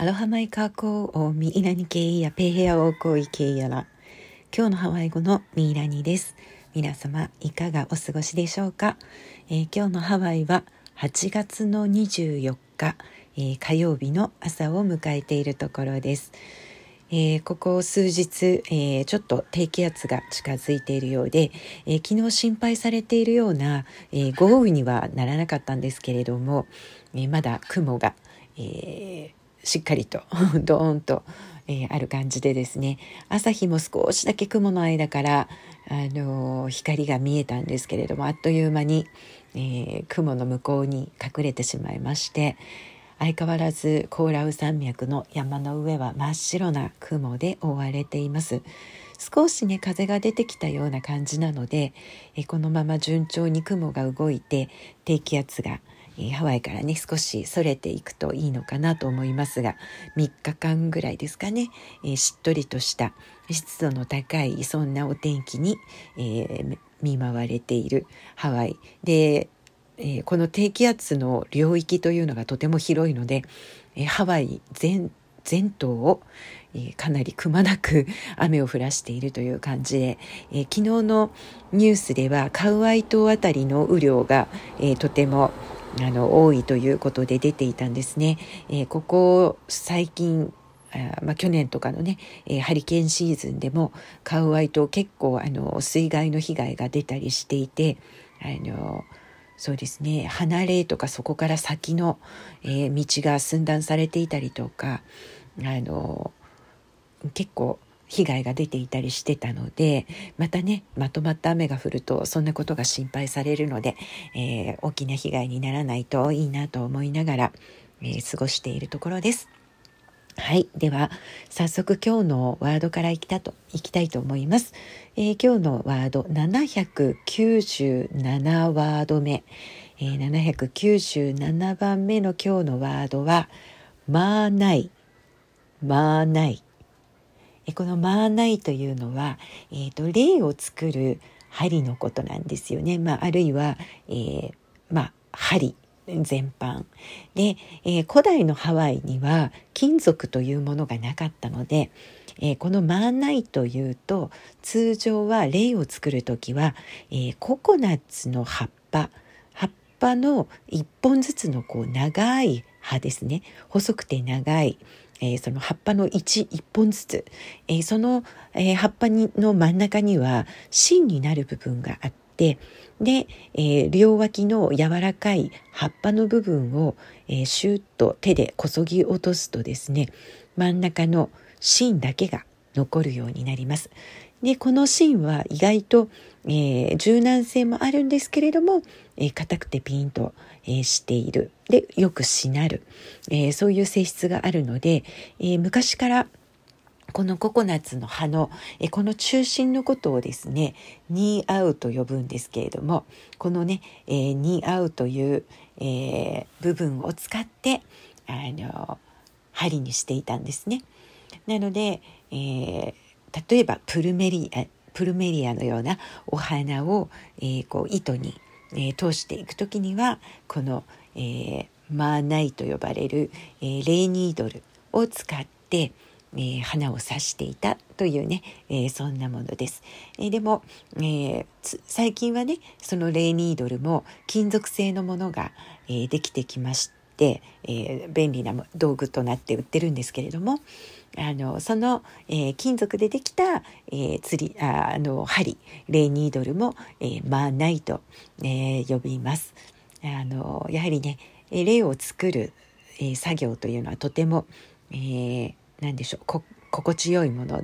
アロハマイカーコーをミイラニケイヤペヘアオーコーイケイヤラ今日のハワイ語のミイラニです。皆様いかがお過ごしでしょうか、えー、今日のハワイは8月の24日、えー、火曜日の朝を迎えているところです、えー、ここ数日、えー、ちょっと低気圧が近づいているようで、えー、昨日心配されているような、え豪雨にはならなかったんですけれども、えまだ雲が、えしっかりと ドーンと、えー、ある感じでですね朝日も少しだけ雲の間から、あのー、光が見えたんですけれどもあっという間に、えー、雲の向こうに隠れてしまいまして相変わらずコーラウ山脈の山の上は真っ白な雲で覆われています。少しね風が出てきたような感じなのでえこのまま順調に雲が動いて低気圧がえハワイからね少しそれていくといいのかなと思いますが3日間ぐらいですかね、えー、しっとりとした湿度の高いそんなお天気に、えー、見舞われているハワイ。で、え、この低気圧の領域というのがとても広いので、えハワイ全全島を、えかなりくまなく 雨を降らしているという感じで、え昨日のニュースではカウアイ島あたりの雨量が、えとてもあの多いということで出ていたんですね。えー、ここ最近あまあ、去年とかのね、えー、ハリケーンシーズンでもカウアイ島結構あの水害の被害が出たりしていてあのそうですね離れとかそこから先の、えー、道が寸断されていたりとかあの結構被害が出ていたりしてたのでまたねまとまった雨が降るとそんなことが心配されるので、えー、大きな被害にならないといいなと思いながら、えー、過ごしているところです。はい。では、早速今日のワードからいきたと、いきたいと思います。えー、今日のワード、797ワード目。えー、797番目の今日のワードは、まあない。まあない。このマーナイというのは、えーと、霊を作る針のことなんですよね、まあ、あるいは、えー、まあ、針全般。で、えー、古代のハワイには金属というものがなかったので、えー、このマーナイというと通常は霊を作る時は、えー、ココナッツの葉っぱ葉っぱの一本ずつのこう長い葉ですね。細くて長いえー、その葉っぱの11本ずつ、えー、その、えー、葉っぱにの真ん中には芯になる部分があってで、え両脇の柔らかい葉っぱの部分を、えシュッと手でこそぎ落とすとですね真ん中の芯だけが残るようになります。でこの芯は意外と、えー、柔軟性もあるんですけれども、えー、硬くてピンと、えー、しているでよくしなる、えそういう性質があるので、え昔からこのココナッツの葉のえこの中心のことをですねニーアウと呼ぶんですけれどもこのね、えー、ニーアウという、えー、部分を使ってあの針にしていたんですね。なので、えー例えばプルメリアプルメリアのようなお花を、えー、こう糸に、えー、通していく時にはこの、えー、マーナイと呼ばれる、えー、レイニードルを使って、えー、花を刺していたというね、えー、そんなものです。えー、でも、えー、最近はねそのレイニードルも金属製のものが、えー、できてきまして、えー、便利な道具となって売ってるんですけれども、あのその、えー、金属でできた、えー、釣りあの針レイニードルも、えー、マーナイと、えー、呼びます。あのやはりね霊を作る、えー、作業というのはとても、えー、何でしょうこ心地よいもの、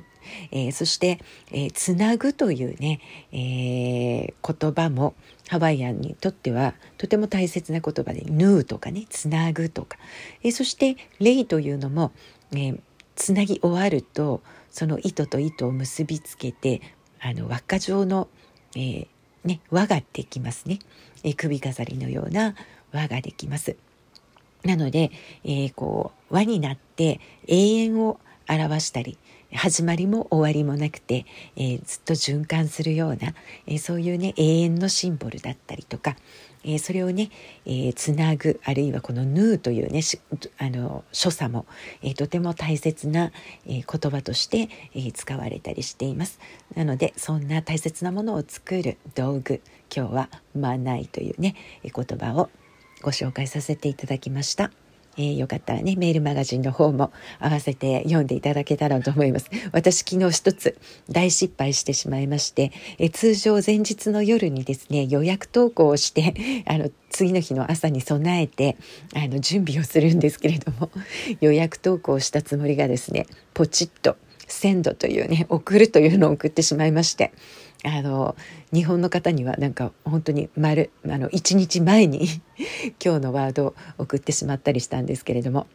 えー、そして、えー、つなぐというね、えー、言葉もハワイアンにとってはとても大切な言葉で「ヌー」とかね「つなぐ」とか、えー、そして「レイ」というのも、えー、つなぎ終わるとその糸と糸を結びつけてあの輪っか状の、えー、ね、輪ができますね、えー、首飾りのような輪ができます。なので、えー、こう輪になって永遠を表したり始まりも終わりもなくて、えー、ずっと循環するような、えー、そういうね永遠のシンボルだったりとか、えー、それをね、えつなぐあるいはこの「ヌー」というねあの所作も、えとても大切な、え言葉として、え使われたりしています。なのでそんな大切なものを作る道具今日は「まない」というね言葉をご紹介させていただきました。えー、よかったらねメールマガジンの方も合わせて読んでいただけたらと思います。私昨日一つ大失敗してしまいまして、えー、通常前日の夜にですね予約投稿をして あの次の日の朝に備えてあの準備をするんですけれども 予約投稿したつもりがですねポチッと「センド」というね送るというのを送ってしまいましてあの日本の方にはなんか本当に丸あの1日前に 今日のワードを送ってしまったりしたんですけれども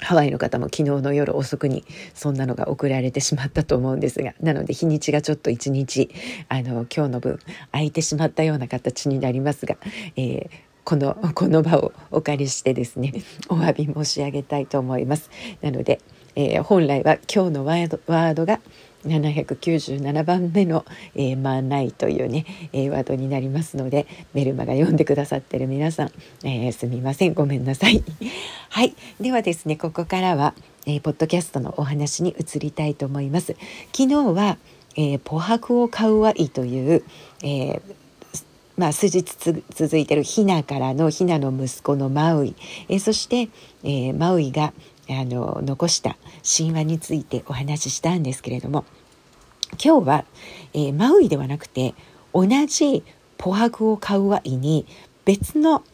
ハワイの方も昨日の夜遅くにそんなのが送られてしまったと思うんですがなので日にちがちょっと1日あの今日の分空いてしまったような形になりますが、えー、このこの場をお借りしてですね お詫び申し上げたいと思います。なので、えー、本来は今日のワードワードが「797番目の「えー、まあない」というね、えー、ワードになりますのでメルマが読んでくださってる皆さん、えー、すみませんごめんなさい。はいではですねここからは、えー、ポッドキャストのお話に移りたいと思います。昨日は、えー、ポハクを買うわいという、えーまあ、数日続いてるヒナからのヒナの息子のマウイ、え、そして、えー、マウイがあの残した神話についてお話ししたんですけれども今日は、えー、マウイではなくて同じポハグを買うワイに別の、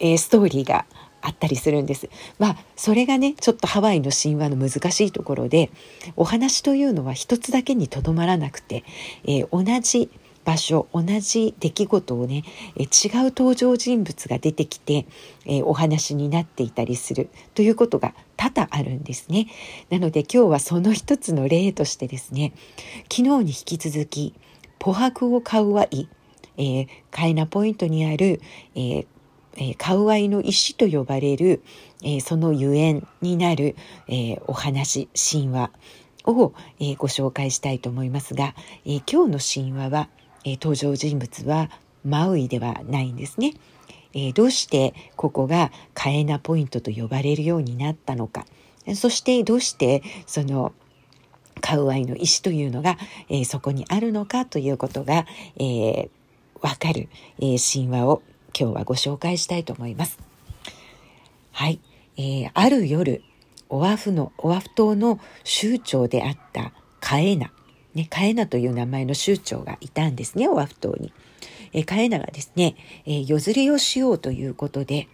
えー、ストーリーがあったりするんです。まあそれがねちょっとハワイの神話の難しいところでお話というのは一つだけにとどまらなくて、えー、同じ場所同じ出来事をね、え違う登場人物が出てきて、えお話になっていたりするということが多々あるんですね。なので今日はその一つの例としてですね昨日に引き続き「ポハクを買うわい」えー、カイナポイントにある、えーえー、カウアイの石と呼ばれる、えー、そのゆえんになる、えー、お話神話を、えー、ご紹介したいと思いますが、えー、今日の神話はえー、登場人物はマウイではないんですね。えー、どうしてここがカエナポイントと呼ばれるようになったのかそしてどうしてそのカウアイの石というのが、えー、そこにあるのかということが、えー、わかる、え、神話を今日はご紹介したいと思います。はい、え、ある夜オアフのオアフ島の州長であったカエナね、カエナという名前の州長がいたんですね、オアフ島に。えカエナがですね、え夜釣りをしようということで、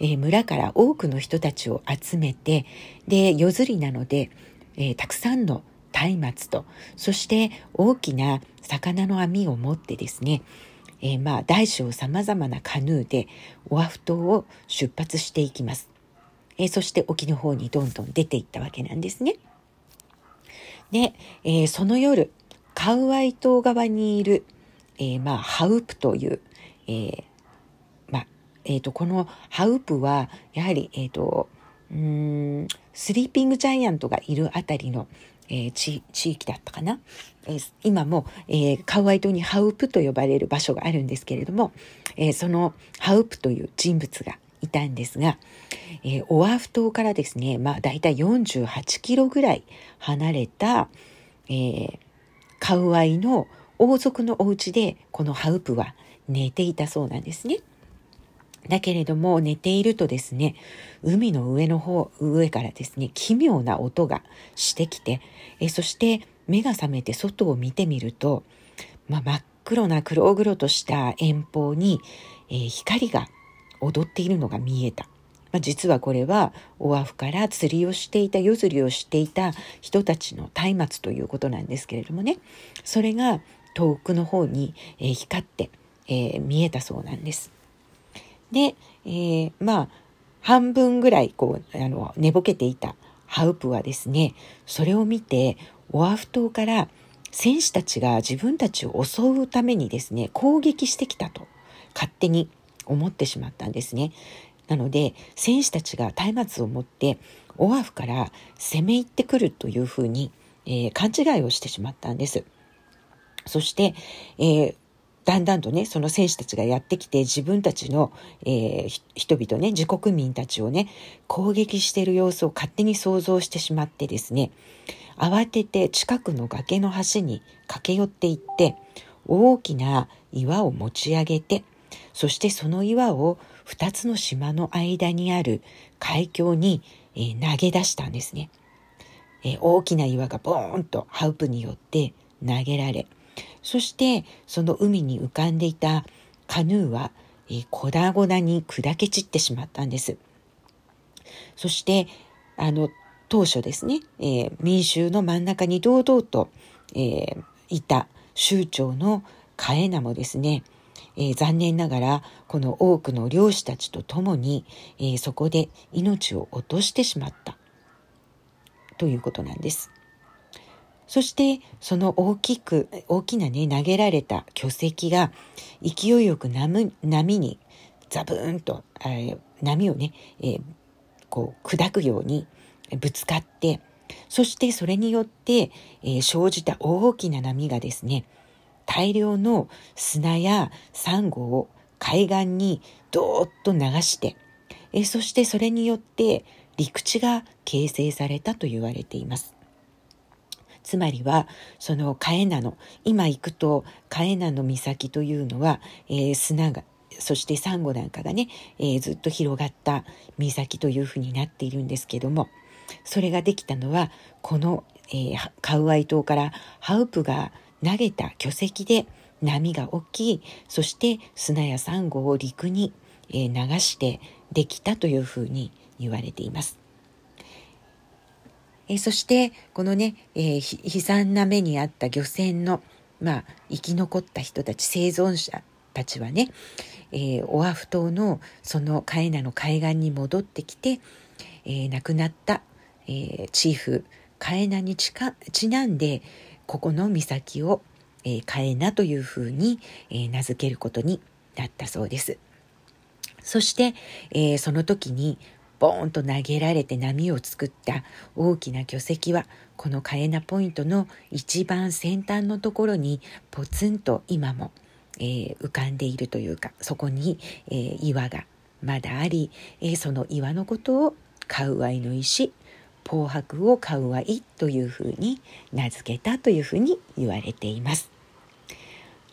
え村から多くの人たちを集めて、で、夜釣りなので、えたくさんの松明と、そして大きな魚の網を持ってですね、えー、まあ大小さまざまなカヌーでオアフ島を出発していきます。えー、そして沖の方にどんどん出ていったわけなんですね。で、えー、その夜カウアイ島側にいる、えー、まあ、ハウプという、えー、まあ、えー、と、このハウプは、やはり、えっ、と、うん、スリーピングジャイアントがいるあたりの、えー、地域だったかな、えー、今も、えー、カウアイ島にハウプと呼ばれる場所があるんですけれども、えー、そのハウプという人物がいたんですが、えー、オアフ島からですね、まあ大体48キロぐらい離れた、えー、カウアイの王族のお家でこのハウプは寝ていたそうなんですね。だけれども寝ているとですね、海の上の方、上からですね、奇妙な音がしてきて、えそして目が覚めて外を見てみると、まあ、真っ黒な黒々とした遠方に、えー、光が踊っているのが見えた。まあ、実はこれはオアフから釣りをしていた夜釣りをしていた人たちの松明ということなんですけれどもねそれが遠くの方に、えー、光って、えー、見えたそうなんです。で、えー、まあ半分ぐらいこうあの寝ぼけていたハウプはですねそれを見てオアフ島から戦士たちが自分たちを襲うためにですね攻撃してきたと勝手に思ってしまったんですね。なので戦士たちが松明を持ってオアフから攻め入ってくるというふうに、えー、勘違いをしてしまったんです。そして、えー、だんだんとね、その戦士たちがやってきて自分たちの、えー、人々ね、自国民たちをね、攻撃している様子を勝手に想像してしまってですね、慌てて近くの崖の端に駆け寄っていって、大きな岩を持ち上げて、そしてその岩を2つの島の間にある海峡に、えー、投げ出したんですね、えー、大きな岩がボーンとハウプによって投げられ、そしてその海に浮かんでいたカヌーは、えー、粉々に砕け散ってしまったんです。そしてあの当初ですね、えー、民衆の真ん中に堂々と、えー、いた州長のカエナもですね、えー、残念ながらこの多くの漁師たちと共に、えー、そこで命を落としてしまったということなんです。そしてその大きく大きなね投げられた巨石が勢いよく波にザブーンと、えー、波をね、えー、こう砕くようにぶつかってそしてそれによって、えー、生じた大きな波がですね大量の砂やサンゴを海岸にどーっと流して、えそしてそれによって陸地が形成されたと言われています。つまりはそのカエナの今行くとカエナの岬というのは、えー、砂がそしてサンゴなんかがね、えー、ずっと広がった岬というふうになっているんですけどもそれができたのはこの、えー、カウアイ島からハウプが投げた巨石で波が起きいそして砂やサンゴを陸に流してできたというふうに言われています。えそしてこのね、えー、悲惨な目にあった漁船の、まあ、生き残った人たち生存者たちはね、えー、オアフ島のそのカエナの海岸に戻ってきて、えー、亡くなった、えー、チーフカエナにちかちなんでここの岬を、えー、カエナというふうに、えー、名付けることになったそうです。そして、えー、その時にボーンと投げられて波を作った大きな巨石はこのカエナポイントの一番先端のところにポツンと今も、えー、浮かんでいるというかそこに、えー、岩がまだあり、えー、その岩のことをカウアイの石紅白を買うはいというふうに名付けたというふうに言われています。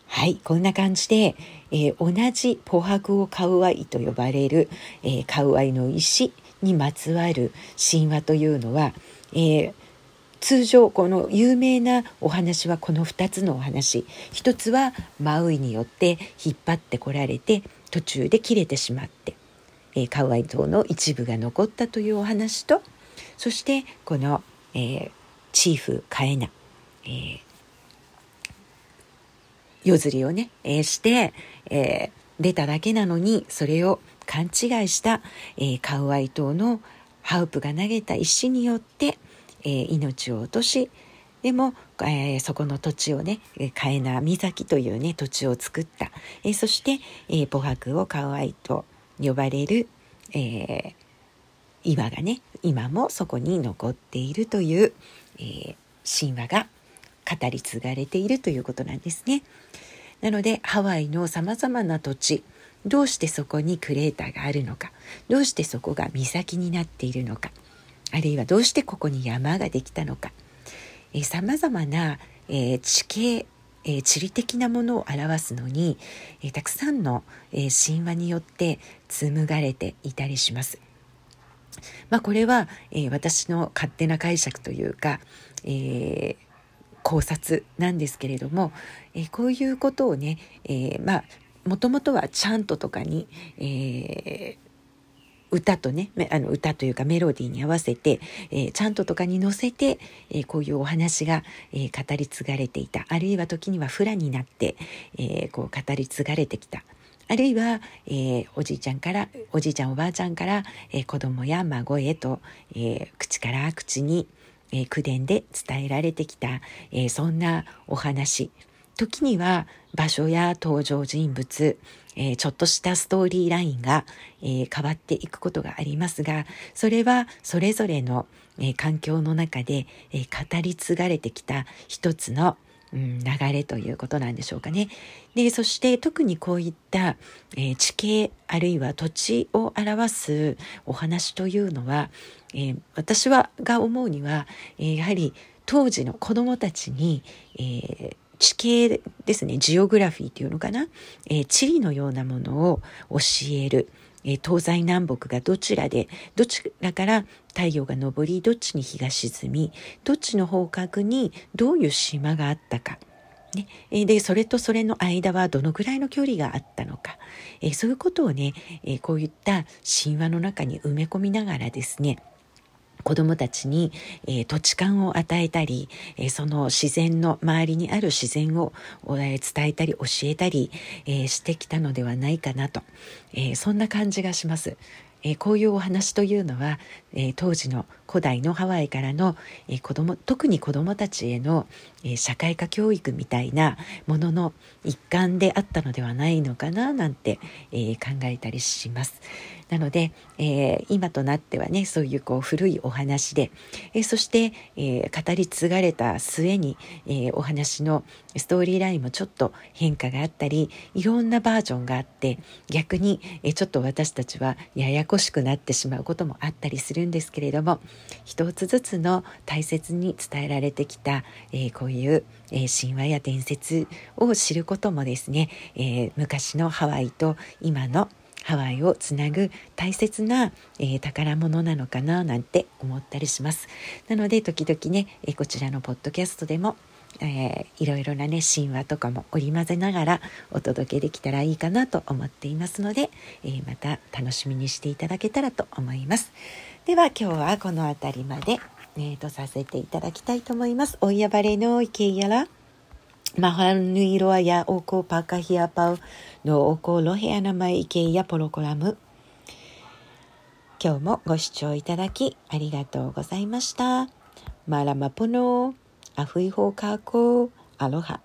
はい、こんな感じで、えー、同じ紅白を買うはいと呼ばれる、えー、カウアイの石にまつわる神話というのは、えー、通常この有名なお話はこの2つのお話一つはマウイによって引っ張ってこられて途中で切れてしまって、えー、カウアイ島の一部が残ったというお話とそしてこの、えー、チーフカエナ、えー、夜釣りをね、えー、して、えー、出ただけなのにそれを勘違いした、えー、カウアイ島のハウプが投げた石によって、えー、命を落としでも、えー、そこの土地をねカエナ岬というね土地を作った、えー、そして、えー、母白をカウアイと呼ばれる、えー、岩がね今もそこに残っているという、えー、神話が語り継がれているということなんですね。なのでハワイのさまざまな土地どうしてそこにクレーターがあるのかどうしてそこが岬になっているのかあるいはどうしてここに山ができたのかさまざまな、えー、地形えー、地理的なものを表すのに、えー、たくさんの、え、神話によって紡がれていたりします。まあ、これは、えー、私の勝手な解釈というか、えー、考察なんですけれども、えー、こういうことをね、えまあもともとはチャントとかに、え歌とねあの歌というかメロディーに合わせて、えー、チャントとかに乗せて、えー、こういうお話が、えー、語り継がれていた。あるいは時にはフラになって、えこう語り継がれてきた。あるいは、えー、おじいちゃんから、おじいちゃんおばあちゃんから、えー、子供や孫へと、えー、口から口に、えー、口伝で伝えられてきた、えー、そんなお話。時には場所や登場人物、えー、ちょっとしたストーリーラインが、えー、変わっていくことがありますが、それはそれぞれの、えー、環境の中で、え語り継がれてきた一つの、うん、流れということなんでしょうかね。で、そして特にこういった、え地形あるいは土地を表すお話というのは、え私はが思うには、えやはり当時の子供たちに、えー、地形ですね、ジオグラフィーというのかな、えー、地理のようなものを教える。え、東西南北がどちらで、どちらから太陽が昇り、どっちに日が沈み、どっちの方角にどういう島があったか。ね、で、それとそれの間はどのぐらいの距離があったのか。えそういうことをね、えこういった神話の中に埋め込みながらですね、子供たちに、えー、土地勘を与えたり、えー、その自然の周りにある自然を、えー、伝えたり教えたり、えしてきたのではないかなと、えそんな感じがします。えこういうお話というのは、え当時の古代のハワイからの、え子供特に子どもたちへの、え社会科教育みたいなものの一環であったのではないのかななんて、え考えたりします。なので、えー、今となってはねそういうこう古いお話で、えー、そして、えー、語り継がれた末に、えお話のストーリーラインもちょっと変化があったりいろんなバージョンがあって逆に、えちょっと私たちはややこしくなってしまうこともあったりするんですけれども一つずつの大切に伝えられてきた、えこういう、え神話や伝説を知ることもですね、え昔のハワイと今のハワイをつなぐ大切な、えー、宝物なのかななんて思ったりします。なので時々ね、えー、こちらのポッドキャストでもえー、いろいろなね神話とかも織り交ぜながらお届けできたらいいかなと思っていますので、えー、また楽しみにしていただけたらと思います。では今日はこの辺りまで、えー、とさせていただきたいと思います。おいやばれのいけやらマハヌイロアヤオコパカヒアパウノオコロヘアナマイケイヤポロコラム。今日もご視聴いただきありがとうございました。マラマポノアフイホーカーコーアロハ。